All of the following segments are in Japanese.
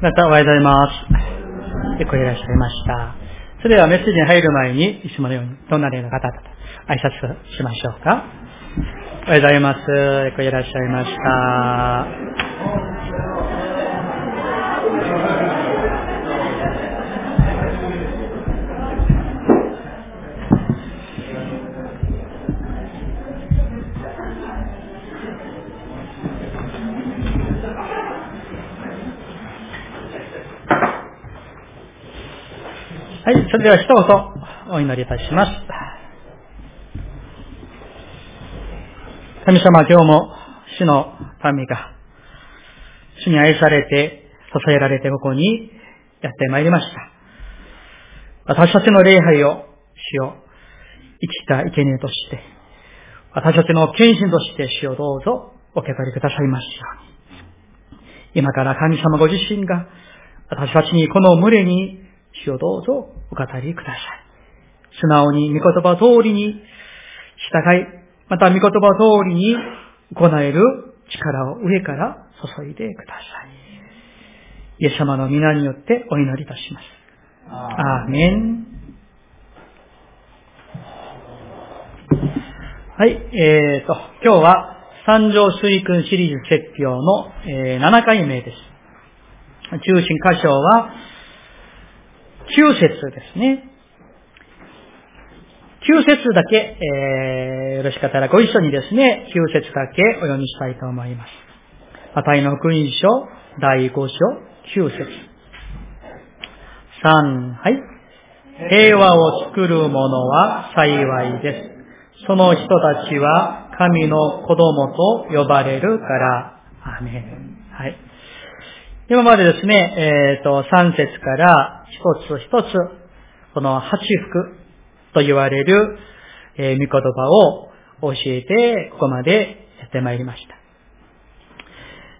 またおはようございます。結構いらっしゃいました。それではメッセージに入る前に、いつものように、どんな例の方々と挨拶しましょうか。おはようございます。結構いらっしゃいました。はい、それでは一言お祈りいたします。神様、今日も主の民が主に愛されて、支えられてここにやってまいりました。私たちの礼拝を主を生きた生贄として、私たちの献身として主をどうぞお受け取りくださいますように。今から神様ご自身が私たちにこの群れに主をどうぞお語りください。素直に御言葉通りに従い、また御言葉通りに行える力を上から注いでください。イエス様の皆によってお祈りいたします。アーメン。はい、えーと、今日は三条水訓シリーズ説教の、えー7回目です。中心箇所は、9節ですね。9節だけ、えー、よろしかったらご一緒にですね、9節だけお読みしたいと思います。マタイの福音書、第5章、9節3、はい。平和を作る者は幸いです。その人たちは神の子供と呼ばれるから。アメン。はい。今までですね、えっ、と、3節から一つ一つ、この八福と言われる、えー御言葉を教えて、ここまでやってまいりました。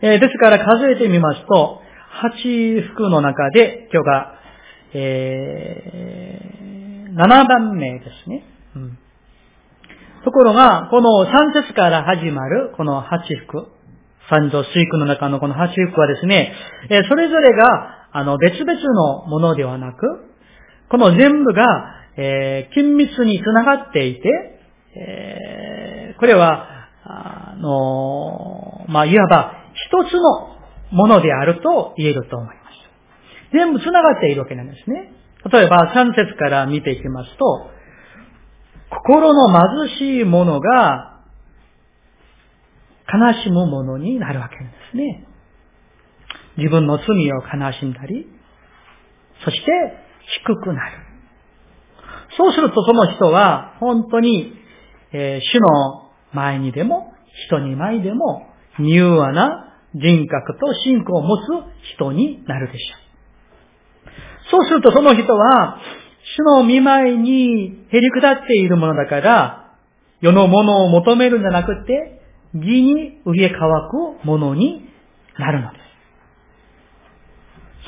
えーですから数えてみますと、八福の中で今日が、えー、7番目ですね。うんところが、この3節から始まる、この八福、三条水区の中のこの八福はですね、えそれぞれが、あの、別々のものではなく、この全部が、えー緊密につながっていて、えーこれは、あの、まあ、いわば一つのものであると言えると思います。全部つながっているわけなんですね。例えば、3節から見ていきますと、心の貧しい者が悲しむものになるわけですね。自分の罪を悲しんだり、そして低くなる。そうするとその人は本当に、えー主の前にでも人に前でも柔和な人格と信仰を持つ人になるでしょう。そうするとその人は主の見舞いにへり下っているものだから世のものを求めるんじゃなくて義に植え乾くものになるのです。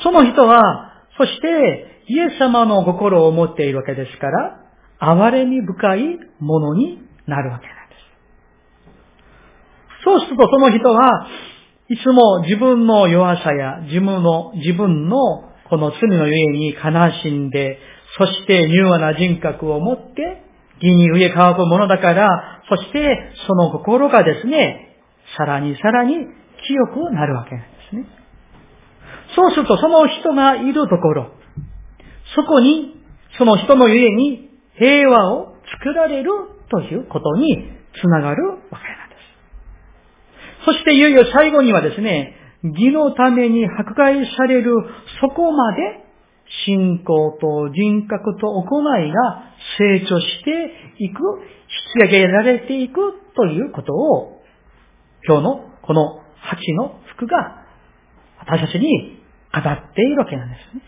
その人は、そして、イエス様の心を持っているわけですから、憐れみ深いものになるわけなんです。そうするとその人は、いつも自分の弱さや自分の、自分のこの罪のゆえに悲しんで、そして柔和な人格を持って、義に植え乾くものだから、そしてその心がですね、さらにさらに清くなるわけなんですね。そうするとその人がいるところ、そこに、その人のゆえに平和を作られるということにつながるわけなんです。そしていよいよ最後にはですね、義のために迫害されるそこまで信仰と人格と行いが成長していく、引き上げられていくということを、今日のこの八の服が私たちに語っているわけなんですね。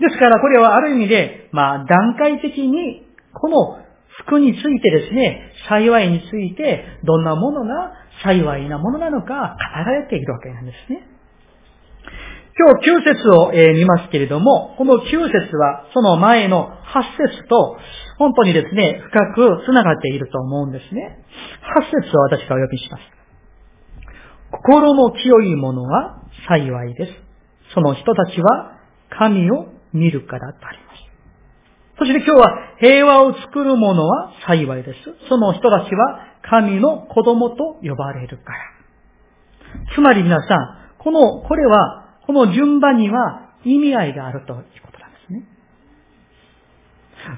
ですからこれはある意味で、まあ段階的にこの服についてですね、幸いについてどんなものが幸いなものなのか語られているわけなんですね。今日9節を、え見ますけれども、この9節はその前の8節と本当にですね、深く繋がっていると思うんですね。8節を私がお呼びします。心の清い者は幸いです。その人たちは神を見るからとあります。そして今日は平和を作る者は幸いです。その人たちは神の子供と呼ばれるから。つまり皆さん、この、これは、この順番には意味合いがあるということなんですね。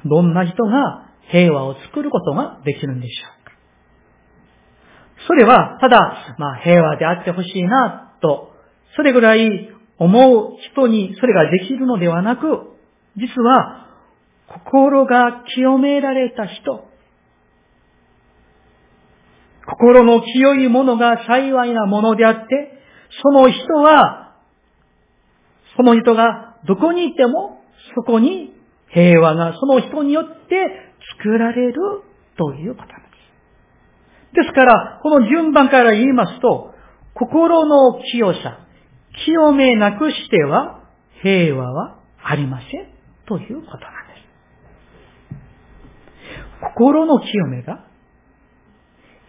どんな人が平和を作ることができるんでしょうか。それは、ただ、まあ、平和であってほしいな、と、それぐらい思う人にそれができるのではなく、実は、心が清められた人、心の清いものが幸いなものであって、その人は、その人がどこにいても、そこに平和がその人によって作られるということなんです。ですから、この順番から言いますと、心の清さ、清めなくしては平和はありませんということなんです。心の清めが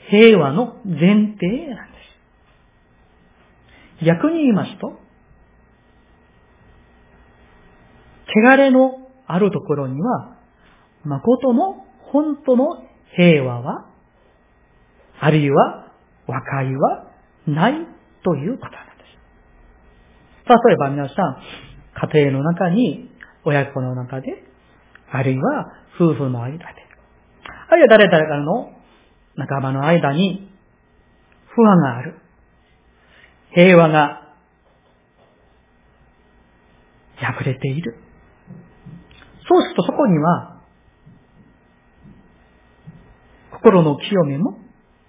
平和の前提なんです。逆に言いますと、汚れのあるところには、誠の本当の平和は、あるいは和解はないということなんです。例えば皆さん、家庭の中に、親子の中で、あるいは夫婦の間で、あるいは誰々からの仲間の間に不安がある。平和が破れている。そうするとそこには、心の清めも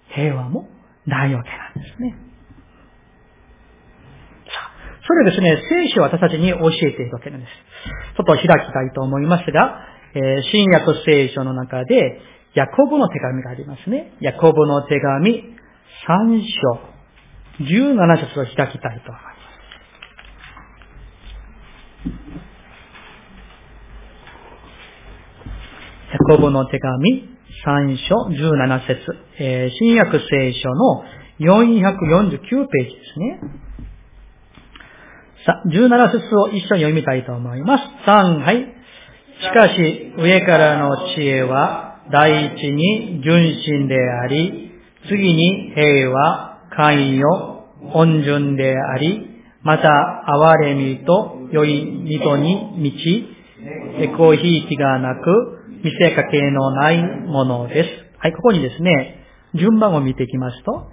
平和もないわけなんですね。さあ、それですね、聖書は私たちに教えているわけなんです。ちょっと開きたいと思いますが、えー、新約聖書の中で、ヤコブの手紙がありますね。ヤコブの手紙3章17節を開きたいと思います。コブの手紙3章17節、えー、新約聖書の449ページですね。さ、17節を一緒に読みたいと思います。3、はい。しかし、上からの知恵は、第一に純真であり、次に平和、寛容、温順であり、また哀れみと良い意図に満ち、エコひいきがなく、見せかけのないものです。はい、ここにですね、順番を見ていきますと、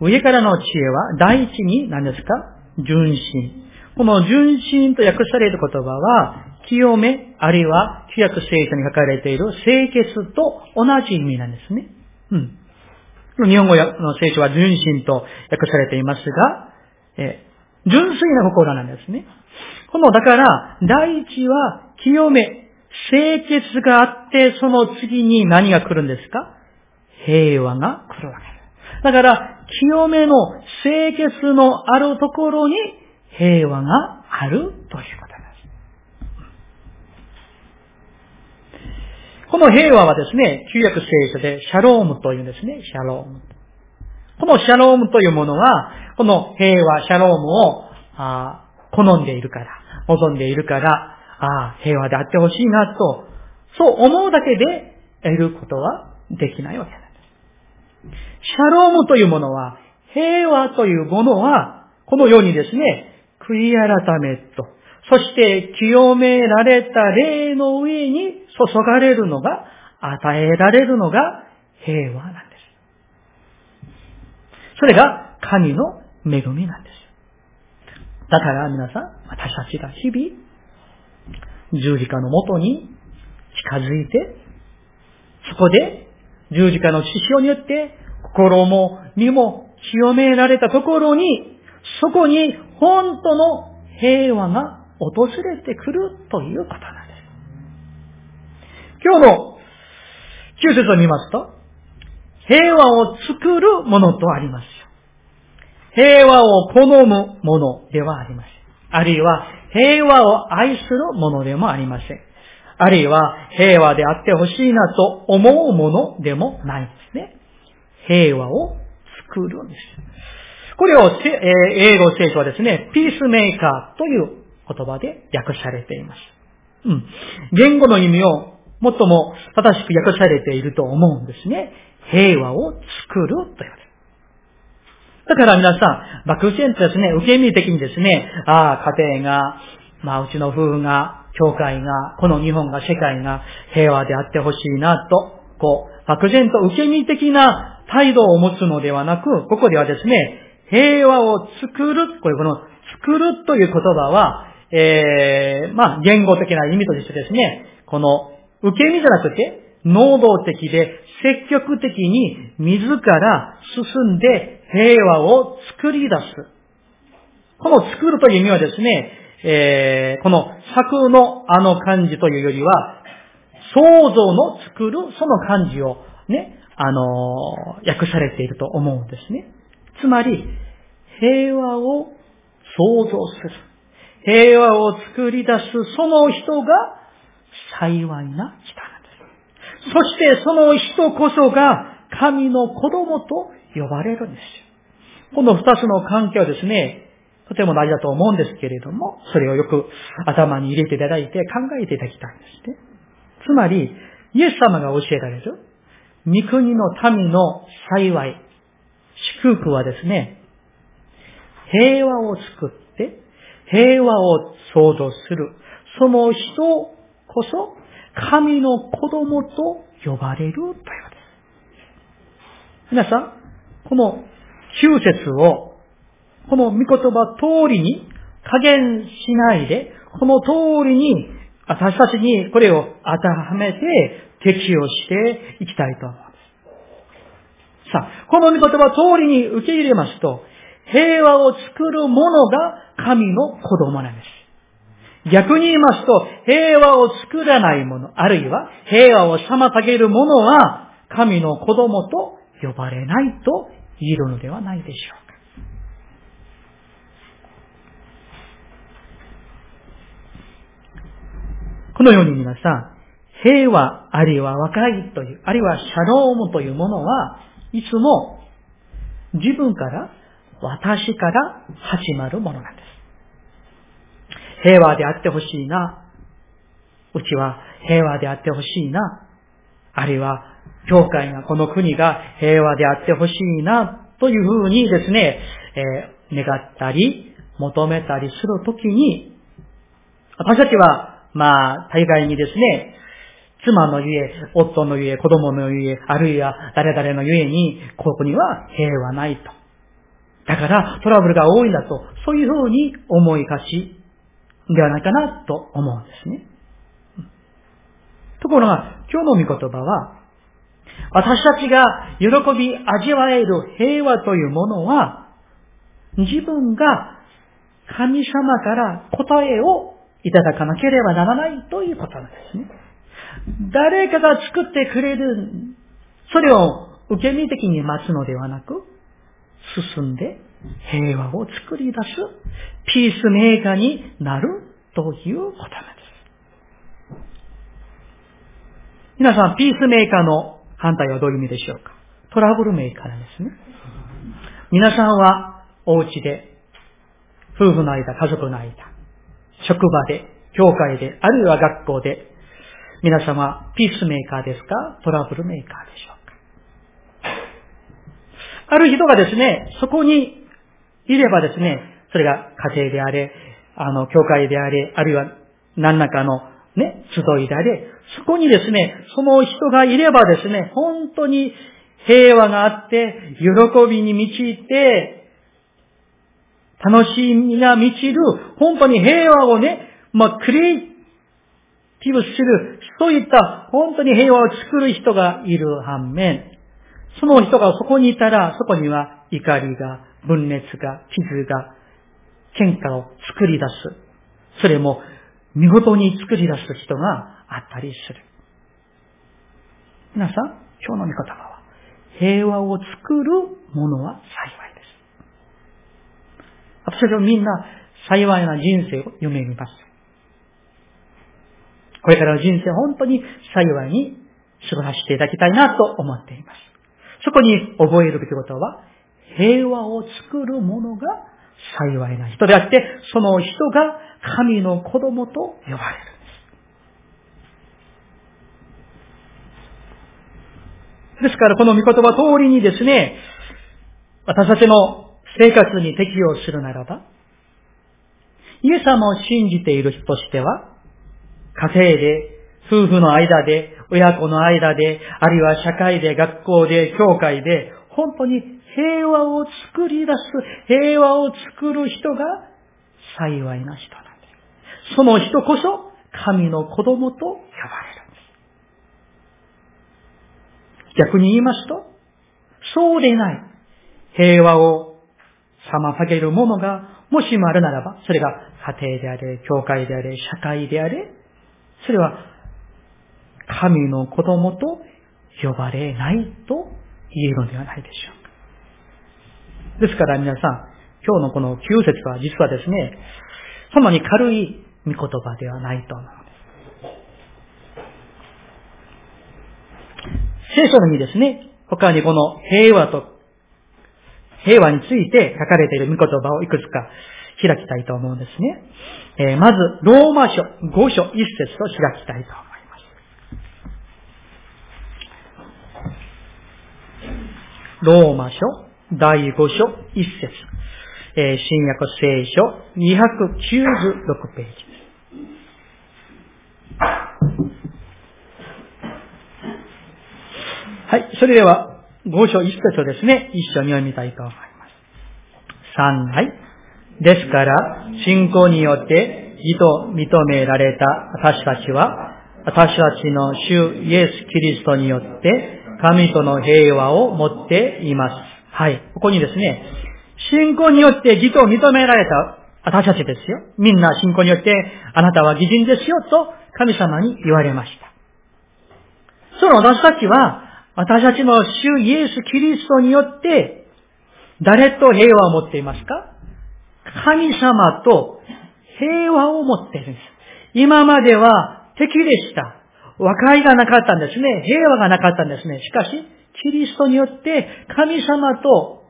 上からの知恵は第一に何ですか？純真。この純真と訳される言葉は、清め、あるいは旧約聖書に書かれている清潔と同じ意味なんですね。うん。日本語の聖書は純真と訳されていますが、え純粋な心なんですね。この、だから、第一は清め、清潔があって、その次に何が来るんですか？平和が来るわけです。だから、清めの清潔のあるところに平和があるということです。この平和はですね、旧約聖書でシャロームというんですね、シャローム。このシャロームというものは、この平和、シャロームをあ好んでいるから、望んでいるから、ああ平和であってほしいなと、そう思うだけで得ることはできないわけなんです。シャロームというものは、平和というものは、このようにですね、悔い改めと、そして清められた霊の上に注がれるのが、与えられるのが平和なんです。それが神の恵みなんです。だから皆さん、私たちが日々、十字架のもとに近づいて、そこで十字架の血潮によって心も身も清められたところに、そこに本当の平和が訪れてくるということなんです。今日の9節を見ますと、平和を作るものとあります。平和を好むものではありません。あるいは平和を愛するものでもありません。あるいは平和であってほしいなと思うものでもないんですね。平和を作るんです。これを、え英語聖書はですね、ピースメーカーという言葉で訳されています。うん。言語の意味を最も正しく訳されていると思うんですね。平和を作るという。だから皆さん、漠然とですね、受け身的にですね、ああ、家庭が、まあ、うちの夫婦が、教会が、この日本が、世界が平和であってほしいなと、こう、漠然と受け身的な態度を持つのではなく、ここではですね、平和を作る、これこの作るという言葉は、ええー、まあ、言語的な意味としてですね、この受け身じゃなくて、能動的で積極的に自ら進んで平和を作り出す。この作るという意味はですね、えー、この作のあの漢字というよりは、創造の作るその漢字をね、あのー、訳されていると思うんですね。つまり、平和を創造する。平和を作り出すその人が幸いな人なんです。そしてその人こそが神の子供と呼ばれるんですよ。この二つの関係はですね、とても大事だと思うんですけれども、それをよく頭に入れていただいて考えていただきたいんですね。つまり、イエス様が教えられる、御国の民の幸い、祝福はですね、平和を作って、平和を創造する、その人こそ、神の子供と呼ばれるということです。皆さん、この9節を、この御言葉通りに加減しないで、この通りに私たちにこれを当てはめて適用していきたいと思います。さあ、この御言葉通りに受け入れますと、平和を作る者が神の子供なんです。逆に言いますと、平和を作らない者、あるいは平和を妨げる者は神の子供と呼ばれないと言えるのではないでしょうか。このように皆さん、平和、あるいは和解という、あるいはシャロームというものは、いつも自分から、私から始まるものなんです。平和であってほしいな。うちは平和であってほしいな。あるいは教会が、この国が平和であってほしいな、というふうにですね、えー、願ったり、求めたりするときに、私たちは、まあ、大概にですね、妻のゆえ、夫のゆえ、子供のゆえ、あるいは誰々のゆえに、ここには平和ないと。だからトラブルが多いんだと、そういうふうに思いがちではないかなと思うんですね。ところが、今日の御言葉は、私たちが喜び味わえる平和というものは、自分が神様から答えをいただかなければならないということなんですね。誰かが作ってくれる、それを受け身的に待つのではなく、進んで平和を作り出すピースメーカーになるということなんです。皆さん、ピースメーカーの反対はどういう意味でしょうか？トラブルメーカーですね。皆さんはお家で、夫婦の間、家族の間、職場で、教会で、あるいは学校で、皆様、ピースメーカーですか？トラブルメーカーでしょうか？ある人がですね、そこにいればですね、それが家庭であれ、あの、教会であれ、あるいは何らかのね、集いであれ、そこにですね、その人がいればですね、本当に平和があって、喜びに満ちて、楽しみが満ちる、本当に平和をね、まあ、クリエイティブする、そういった本当に平和を作る人がいる反面、その人がそこにいたら、そこには怒りが、分裂が、傷が、喧嘩を作り出す。それも見事に作り出す人があったりする。皆さん、今日の御言葉は、平和を作るものは幸いです。私たちはみんな幸いな人生を夢見ます。これからの人生本当に幸いに過ごさせていただきたいなと思っています。そこに覚えるべきことは、平和を作る者が幸いな人であって、その人が神の子供と呼ばれる。ですからこの御言葉通りにですね、私たちの生活に適用するならば、イエス様を信じている人としては、家庭で、夫婦の間で、親子の間で、あるいは社会で、学校で、教会で、本当に平和を作り出す、平和を作る人が幸いな人なんです。その人こそ神の子供と呼ばれるんです。逆に言いますと、そうでない平和を妨げるものがもしもあるならば、それが家庭であれ、教会であれ、社会であれ、それは神の子供と呼ばれないと言えるのではないでしょうか。ですから皆さん、今日のこの9節は実はですね、そんなに軽い御言葉ではないと思うんです。聖書にですね、他にこの平和と、平和について書かれている御言葉をいくつか開きたいと思うんですね。えー、まず、ローマ書5書1節を開きたいと思います。ローマ書第5書1節、えー、新約聖書296ページ。はい、それでは5書1節をですね、一緒に読みたいと思います。3、はい。ですから、信仰によって義と認められた私たちは、私たちの主イエス・キリストによって神との平和を持っています。はい。ここにですね、信仰によって義と認められた私たちですよ。みんな信仰によってあなたは義人ですよと神様に言われました。その私たちは私たちの主イエス・キリストによって誰と平和を持っていますか？神様と平和を持っているんです。今までは敵でした。和解がなかったんですね。平和がなかったんですね。しかし、キリストによって神様と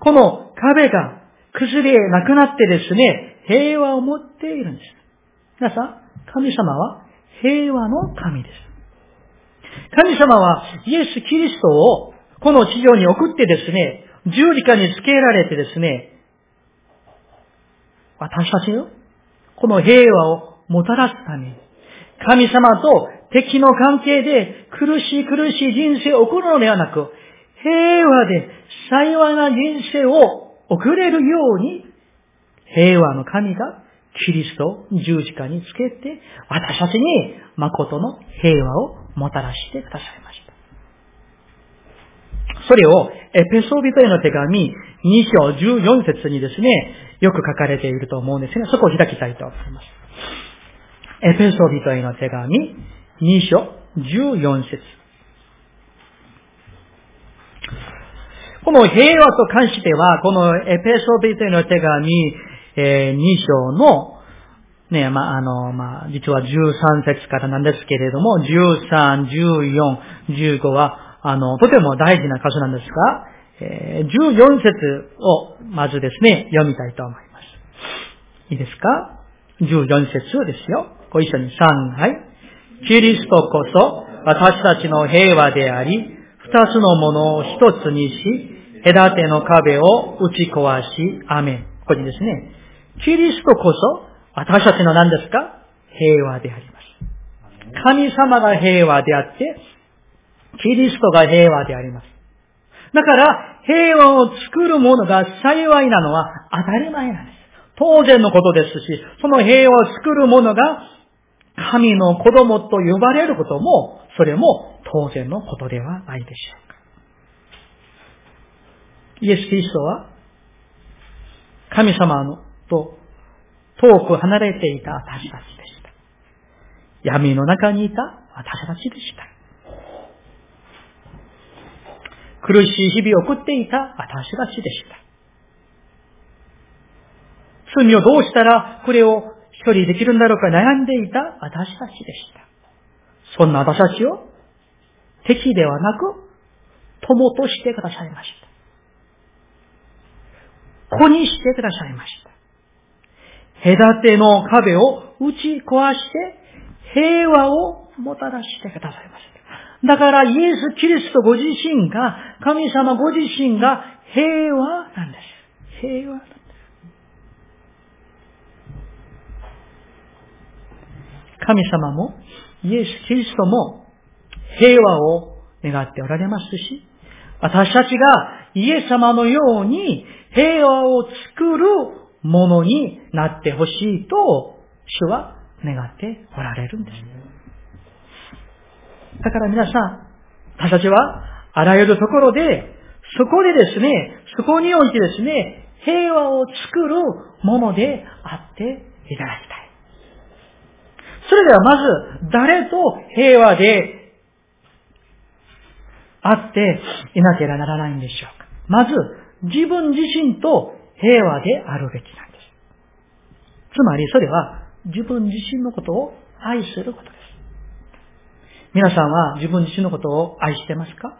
この壁が崩れなくなってですね、平和を持っているんです。皆さん、神様は平和の神です。神様はイエス・キリストをこの地上に送ってですね、十字架につけられてですね、私たちのこの平和をもたらすために、神様と敵の関係で苦しい苦しい人生を送るのではなく、平和で幸いな人生を送れるように、平和の神がキリストを十字架につけて、私たちに誠の平和をもたらしてくださいました。それをエペソビトへの手紙2章14節にですね、よく書かれていると思うんですが、そこを開きたいと思います。エペソビトへの手紙2章14節この平和と関しては、このエペソビトへの手紙、えー、2章の、ね、まあ、あの、まあ、実は13節からなんですけれども、13、14、15は、あの、とても大事な箇所なんですが、えー、14節をまずですね、読みたいと思います。いいですか ?14 節ですよ。ご一緒に3、はい。キリストこそ私たちの平和であり、二つのものを一つにし、隔ての壁を打ち壊し、アメン。ここにですね、キリストこそ私たちの何ですか？平和であります。神様が平和であって、キリストが平和であります。だから、平和を作るものが幸いなのは当たり前なんです。当然のことですし、その平和を作るものが神の子供と呼ばれることも、それも当然のことではないでしょうか。イエス・キリストは、神様のと遠く離れていた私たちでした。闇の中にいた私たちでした。苦しい日々を送っていた私たちでした。罪をどうしたらこれを処理できるんだろうか悩んでいた私たちでした。そんな私たちを敵ではなく友としてくださいました。子にしてくださいました。隔ての壁を打ち壊して平和をもたらしてくださいました。だからイエス・キリストご自身が、神様ご自身が平和なんです。平和なんです。神様も、イエス・キリストも平和を願っておられますし、私たちがイエス様のように平和を作るものになってほしいと、主は願っておられるんです。だから皆さん、私たちはあらゆるところで、そこでですね、そこにおいてですね、平和を作るものであっていただきたい。それではまず、誰と平和であっていなければならないんでしょうか。まず、自分自身と平和であるべきなんです。つまり、それは自分自身のことを愛することです。皆さんは自分自身のことを愛してますか？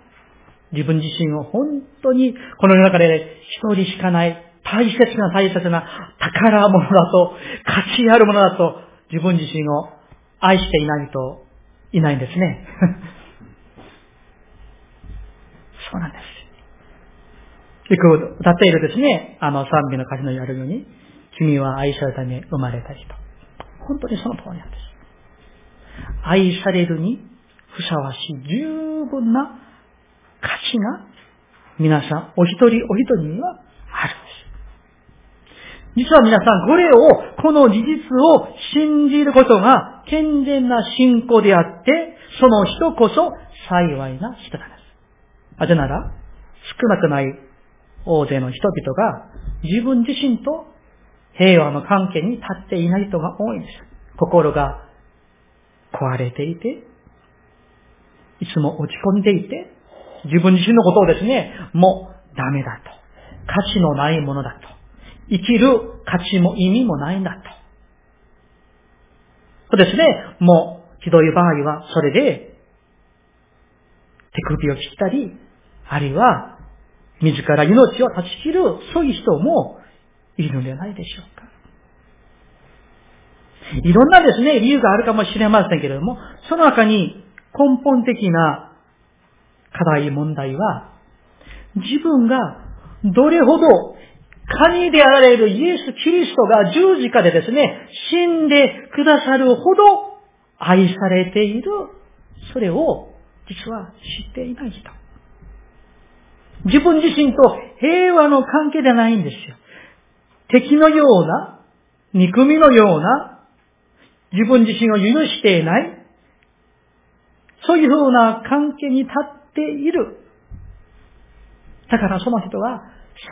自分自身を本当にこの世の中で一人しかない大切な大切な宝物だと、価値あるものだと自分自身を愛していないといないんですね。そうなんです。よく歌っているですね、あの賛美の歌詞のやるように、君は愛されるため生まれた人。本当にその通りなんです。愛されるにふさわしい十分な価値が皆さん、お一人お一人にはあるんです。実は皆さん、これを、この事実を信じることが健全な信仰であって、その人こそ幸いな人なんです。あ、じゃなら、少なくない大勢の人々が自分自身と平和の関係に立っていない人が多いんです。心が壊れていて、いつも落ち込んでいて、自分自身のことをですね、もうダメだと。価値のないものだと。生きる価値も意味もないんだと。そうですね、もうひどい場合はそれで手首を切ったり、あるいは自ら命を断ち切る、そういう人もいるのではないでしょうか。いろんなですね、理由があるかもしれませんけれども、その中に根本的な課題問題は、自分がどれほど神であられるイエス・キリストが十字架でですね、死んでくださるほど愛されている、それを実は知っていない人。自分自身と平和の関係ではないんですよ。敵のような、憎みのような、自分自身を許していない、そういうふうな関係に立っている。だからその人は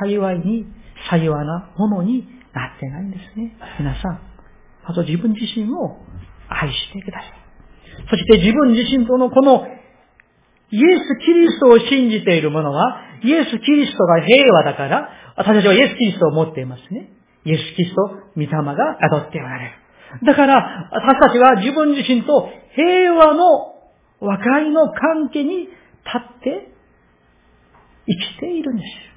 幸いに、幸いなものになってないんですね。皆さん、まず自分自身を愛してください。そして自分自身とのこのイエス・キリストを信じている者は、イエス・キリストが平和だから、私たちはイエス・キリストを持っていますね。イエス・キリスト、御霊が宿っておられる。だから、私たちは自分自身と平和の和解の関係に立って生きているんです。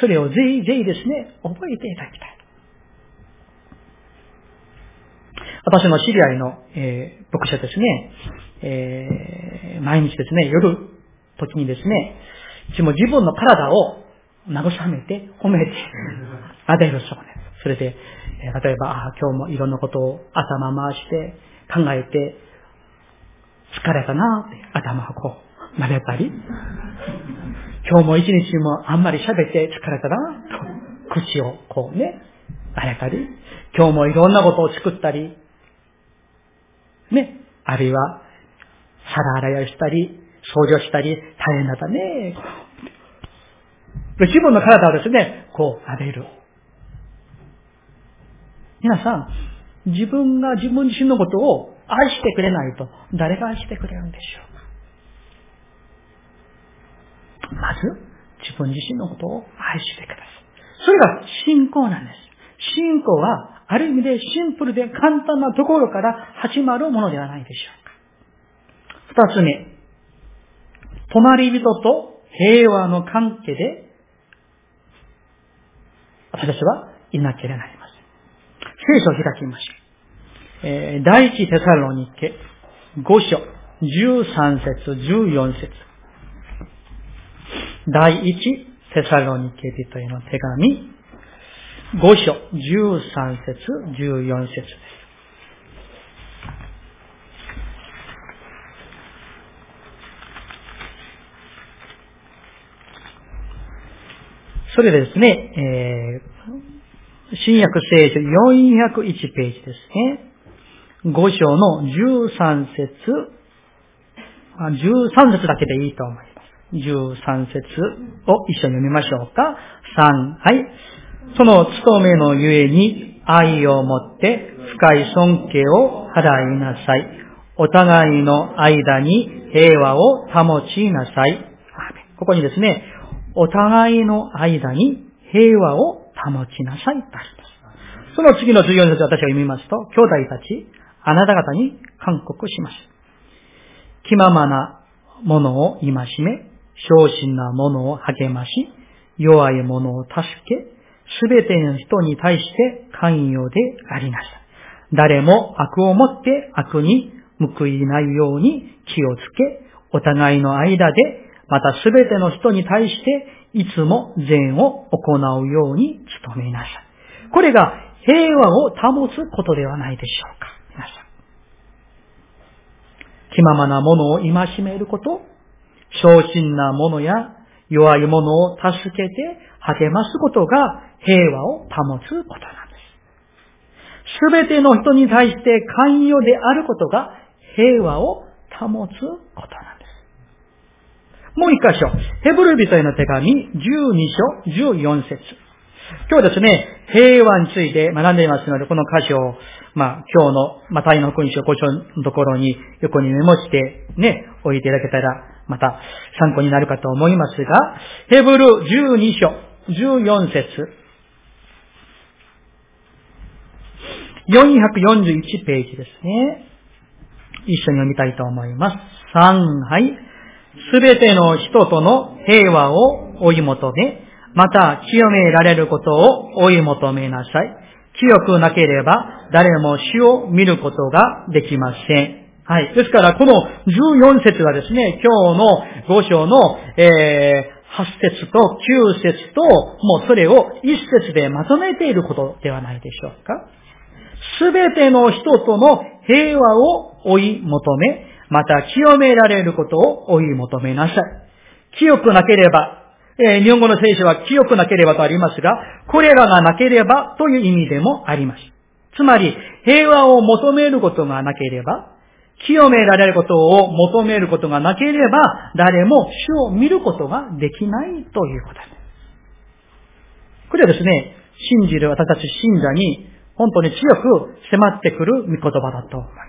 それをぜひぜひですね、覚えていただきたい。私の知り合いの、えー、牧師はですね、えー、毎日ですね、夜時にですね、いつも自分の体を慰めて、褒めて、あげるそうです。それで、え例えば、あ今日もいろんなことを頭回して考えて、疲れたなって頭をこう、撫でたり、今日も一日もあんまり喋って疲れたなと、口をこうね、荒れたり、今日もいろんなことを作ったり、ね、あるいは、皿洗いをしたり、掃除をしたり、大変だったね。自分の体をですね、こう、撫でる。皆さん、自分が自分自身のことを愛してくれないと、誰が愛してくれるんでしょうか？まず、自分自身のことを愛してください。それが信仰なんです。信仰は、ある意味でシンプルで簡単なところから始まるものではないでしょうか。二つ目、隣人と平和の関係で私たちはいなければなりません。聖書を開きましょう。えー、第一テサロニケ5章13節14節第一テサロニケ人への手紙5章13節14節です。それでですね、えー、新約聖書401ページですね。5章の13節、13節だけでいいと思います。13節を一緒に読みましょうか。3、はい。その務めのゆえに愛を持って深い尊敬を払いなさい。お互いの間に平和を保ちなさい。ここにですね、お互いの間に平和を保ちなさいとあります。その次の14節私が読みますと、兄弟たち、あなた方に勧告します。気ままなものを戒め、昇進なものを励まし、弱いものを助け、すべての人に対して寛容でありなさい。誰も悪をもって悪に報いないように気をつけ、お互いの間で、またすべての人に対していつも善を行うように努めなさい。これが平和を保つことではないでしょうか。皆さん。気ままなものを戒めること、昇進なものや弱いものを助けて励ますことが平和を保つことなんです。すべての人に対して寛容であることが平和を保つことなんです。もう一箇所、ヘブル人への手紙12章14節今日ですね、平和について学んでいますので、この箇所を、まあ、今日の、まあ、タイの福音書5章のところに横にメモしてね、置いていただけたら、また参考になるかと思いますが、ヘブル12章14節441ページですね。一緒に読みたいと思います。3、はい。すべての人との平和を追い求め、また清められることを追い求めなさい。清くなければ誰も死を見ることができません。はい。ですから、この14節はですね、今日の5章の、えー、8節と9節と、もうそれを1節でまとめていることではないでしょうか。すべての人との平和を追い求め、また清められることを追い求めなさい。清くなければえー、日本語の聖書は清くなければとありますが、これらがなければという意味でもあります。つまり、平和を求めることがなければ、清められることを求めることがなければ、誰も主を見ることができないということです。これはですね、信じる私たち信者に本当に強く迫ってくる御言葉だと思います。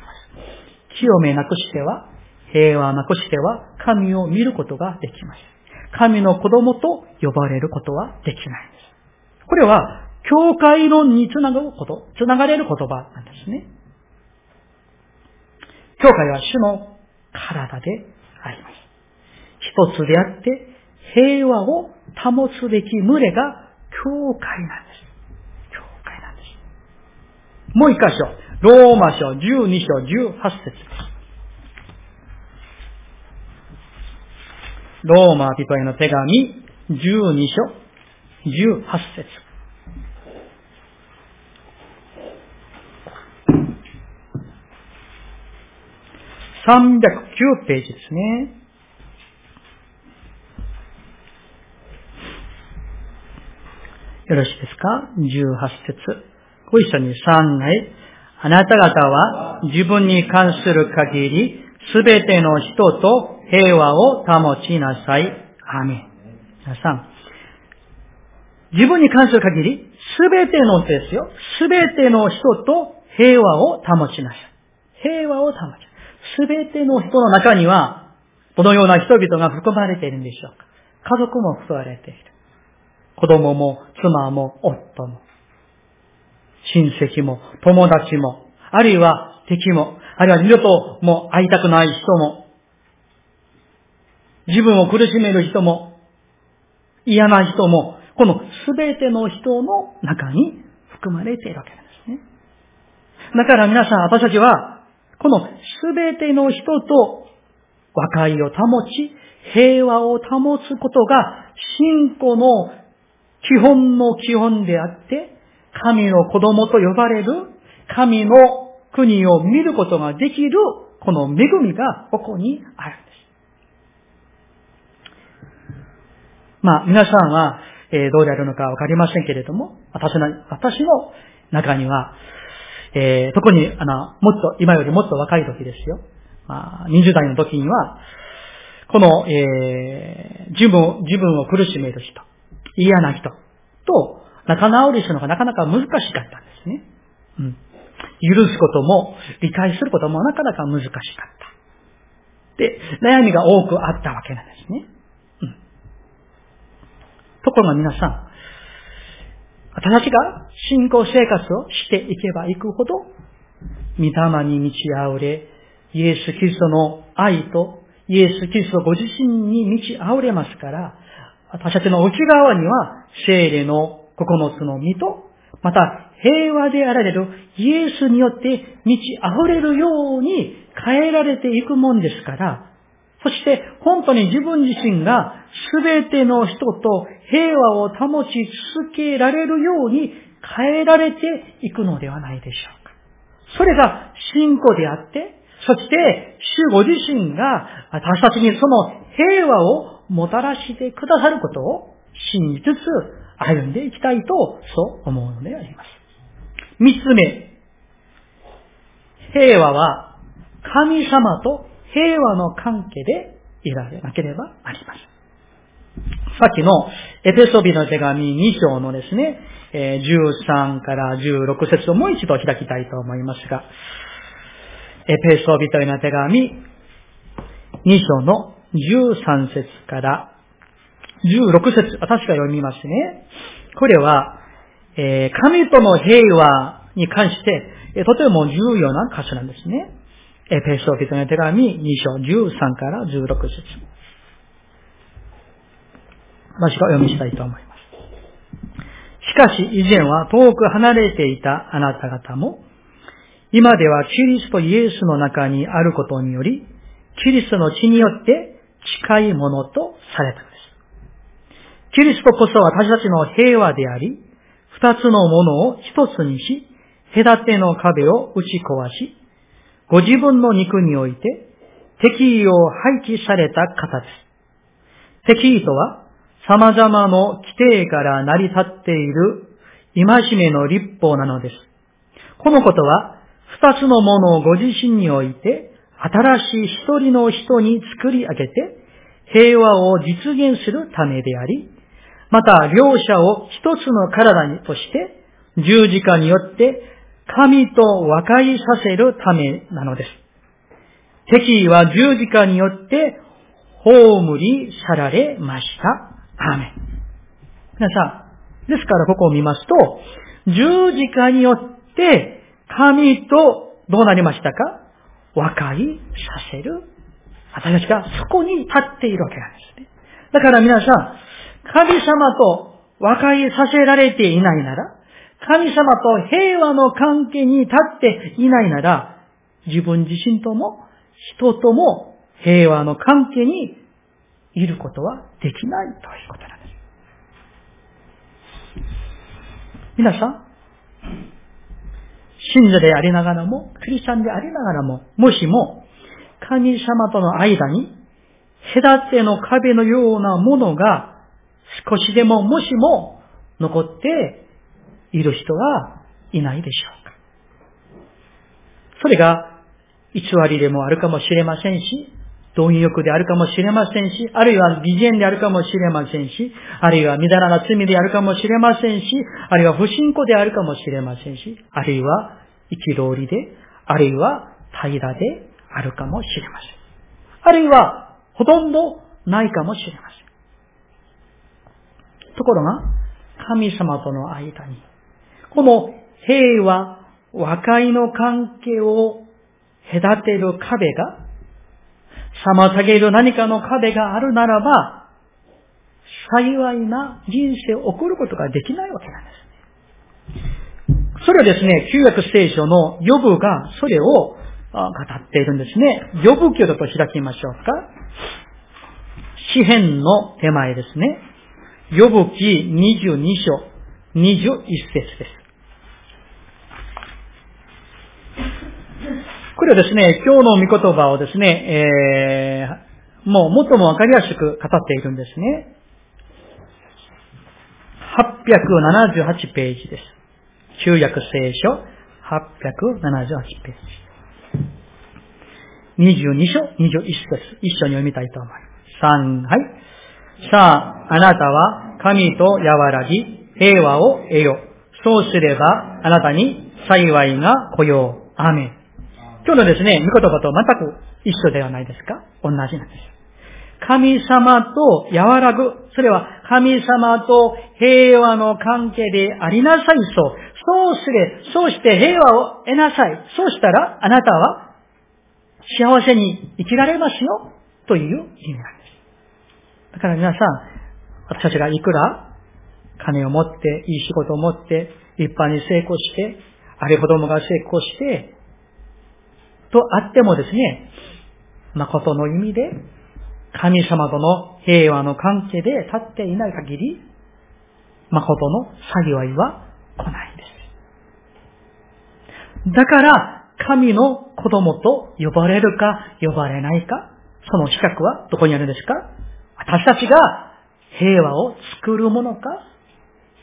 清めなくしては、平和なくしては、神を見ることができません。神の子供と呼ばれることはできないんです。これは、教会論につながること、つながれる言葉なんですね。教会は主の体であります。一つであって、平和を保つべき群れが教会なんです。教会なんです。もう一箇所、ローマ書12章18節。ローマ人への手紙12章18節309ページですね。よろしいですか ?18 節。ご一緒に3回。あなた方は自分に関する限り、すべての人と平和を保ちなさい。アメン。皆さん、自分に関する限り、すべてのですよ。すべての人と平和を保ちなさい。平和を保ち。すべての人の中には、どのような人々が含まれているんでしょうか家族も含まれている。子供も、妻も、夫も、親戚も、友達も、あるいは敵も、あるいは二度ともう会いたくない人も、自分を苦しめる人も、嫌な人も、このすべての人の中に含まれているわけなんですね。だから皆さん、私たちは、このすべての人と和解を保ち、平和を保つことが信仰の基本の基本であって、神の子供と呼ばれる神の国を見ることができるこの恵みがここにあるんです。まあ皆さんは、えー、どうであるのかわかりませんけれども、私の私の中には、えー、特にあの、もっと、今よりもっと若い時ですよ。まあ、20代の時には、この、えー、自分を、自分を苦しめる人、嫌な人と仲直りするのがなかなか難しかったんですね。うん。許すことも、理解することもなかなか難しかった。で、悩みが多くあったわけなんですね。うん。ところが皆さん、私たちが信仰生活をしていけばいくほど、御霊に満ち溢れ、イエス・キリストの愛とイエス・キリストご自身に満ち溢れますから、私たちの内側には聖霊の九つの実と、また平和であられるイエスによって満ち溢れるように変えられていくもんですから、そして本当に自分自身が全ての人と平和を保ち続けられるように変えられていくのではないでしょうか。それが信仰であって、そして、主ご自身が私たちにその平和をもたらしてくださることを信じつつ歩んでいきたいと、そう思うのであります。三つ目。平和は神様と平和の関係でいられなければありません。さっきのエペソビの手紙2章のですね、13から16節をもう一度開きたいと思いますが、エペソビトへの手紙、2章の13節から16節、私が読みますね。これは、えー、神との平和に関して、えー、とても重要な箇所なんですね。エペソビトの手紙2章13から16節。私が読みしたいと思います。しかし以前は遠く離れていたあなた方も、今ではキリストイエスの中にあることにより、キリストの血によって近いものとされたのです。キリストこそ私たちの平和であり、二つのものを一つにし、隔ての壁を打ち壊し、ご自分の肉において敵意を廃棄された方です。敵意とは、様々な規定から成り立っている戒めの立法なのです。このことは、二つのものをご自身において、新しい一人の人に作り上げて、平和を実現するためであり、また両者を一つの体にとして、十字架によって神と和解させるためなのです。敵意は十字架によって葬り去られました。アーメ。皆さん、ですからここを見ますと、十字架によって神とどうなりましたか？和解させる。私たちがそこに立っているわけなんですね。だから皆さん、神様と和解させられていないなら、神様と平和の関係に立っていないなら、自分自身とも人とも平和の関係にいることはできないということなんです。皆さん、信者でありながらも、クリスチャンでありながらも、もしも、神様との間に、隔ての壁のようなものが、少しでももしも残っている人はいないでしょうか。それが、偽りでもあるかもしれませんし、貪欲であるかもしれませんし、あるいは偽善であるかもしれませんし、あるいはみだらな罪であるかもしれませんし、あるいは不信仰であるかもしれませんし、あるいは憤りで、あるいは平らであるかもしれません。あるいはほとんどないかもしれません。ところが、神様との間に、この平和、和解の関係を隔てる壁が妨げる何かの壁があるならば、幸いな人生を送ることができないわけなんです。それはですね、旧約聖書の予部がそれを語っているんですね。予部教だと開きましょうか。詩篇の手前ですね。予部記22章21節です。これはですね、今日の御言葉をですね、えー、もう最もわかりやすく語っているんですね。878ページです。旧約聖書878ページ。22章21節、一緒に読みたいと思います。3、はい。さあ、あなたは神と和らぎ、平和を得よ。そうすれば、あなたに幸いが来よう。アメ。今日のですね、御言葉と全く一緒ではないですか？同じなんです。神様と和らぐ。それは神様と平和の関係でありなさいそう。そうすれ、そうして平和を得なさい。そうしたらあなたは幸せに生きられますよ。という意味なんです。だから皆さん、私たちがいくら金を持って、いい仕事を持って、一般に成功して、あれ子供が成功して、とあってもですね、誠の意味で、神様との平和の関係で立っていない限り、誠の幸いは来ないんです。だから、神の子供と呼ばれるか呼ばれないか、その資格はどこにあるんですか？私たちが平和を作るものか、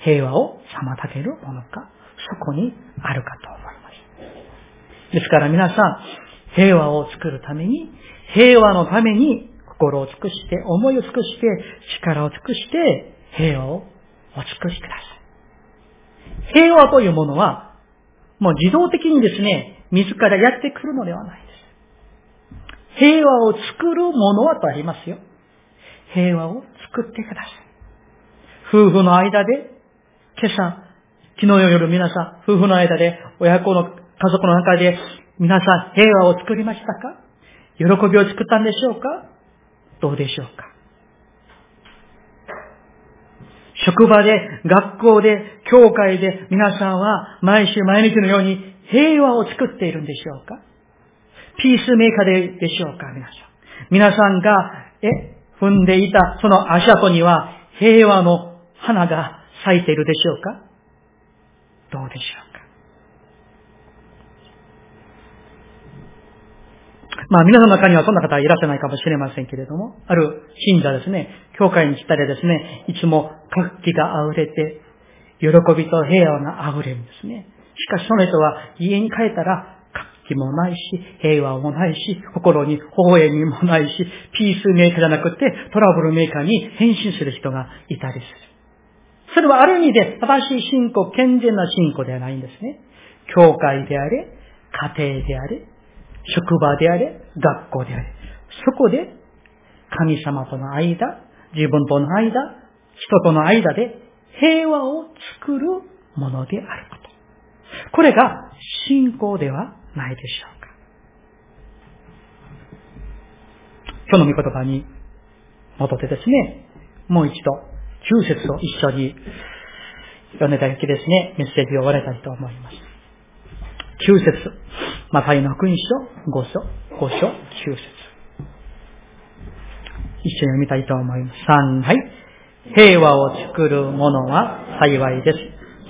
平和を妨げるものか、そこにあるかと思います。ですから皆さん、平和を作るために、平和のために心を尽くして、思いを尽くして、力を尽くして、平和をお尽くしください。平和というものは、もう自動的にですね、自らやってくるのではないです。平和を作るものはとありますよ。平和を作ってください。夫婦の間で、今朝、昨日の夜皆さん、夫婦の間で、親子の、家族の中で、皆さん平和を作りましたか？喜びを作ったんでしょうか？どうでしょうか？職場で、学校で、教会で皆さんは毎週毎日のように平和を作っているんでしょうか？ピースメーカーででしょうか？皆さん。皆さんが、え、踏んでいたその足跡には平和の花が咲いているでしょうか？どうでしょうか？まあ皆さんの中にはそんな方はいらっしゃないかもしれませんけれども、ある信者ですね、教会に来たらですね、いつも活気が溢れて、喜びと平和が溢れるんですね。しかしその人は家に帰ったら気もないし、平和もないし、心に微笑みもないし、ピースメーカーじゃなくてトラブルメーカーに変身する人がいたりする。それはある意味で正しい信仰、健全な信仰ではないんですね。教会であれ、家庭であれ、職場であれ、学校であれ。そこで、神様との間、自分との間、人との間で平和を作るものであること。これが信仰ではないでしょうか。今日の御言葉に戻ってですね、もう一度、9節を一緒に読んでいただきですね、メッセージを終わりたいと思います。9節マタイの福音書5章、5章、9節一緒に読みたいと思います。3、はい。平和を作る者は幸いです。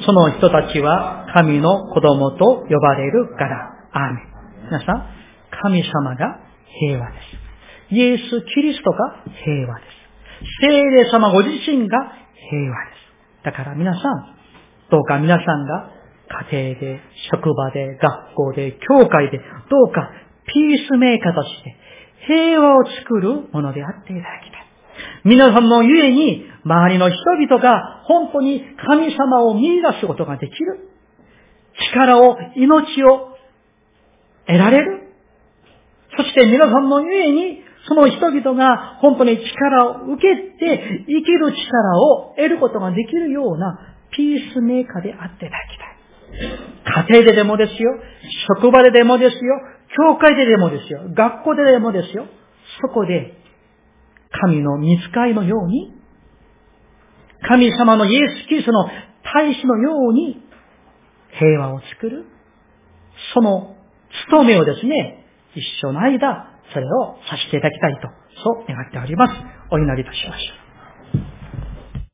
その人たちは神の子供と呼ばれるから。アーメン。皆さん、神様が平和です。イエス・キリストが平和です。聖霊様ご自身が平和です。だから皆さん、どうか皆さんが家庭で、職場で、学校で、教会で、どうかピースメーカーとして平和を作るものであっていただきたい。皆さんのゆえに、周りの人々が本当に神様を見出すことができる。力を、命を得られる？そして皆さんのゆえに、その人々が本当に力を受けて生きる力を得ることができるようなピースメーカーであっていただきたい。家庭ででもですよ、職場ででもですよ、教会ででもですよ、学校ででもですよ、そこで神の見つかいのように神様のイエス・キリストの大使のように平和を作る、その務めをですね、一生の間、それをさせていただきたいと、そう願っております。お祈りいたしましょう。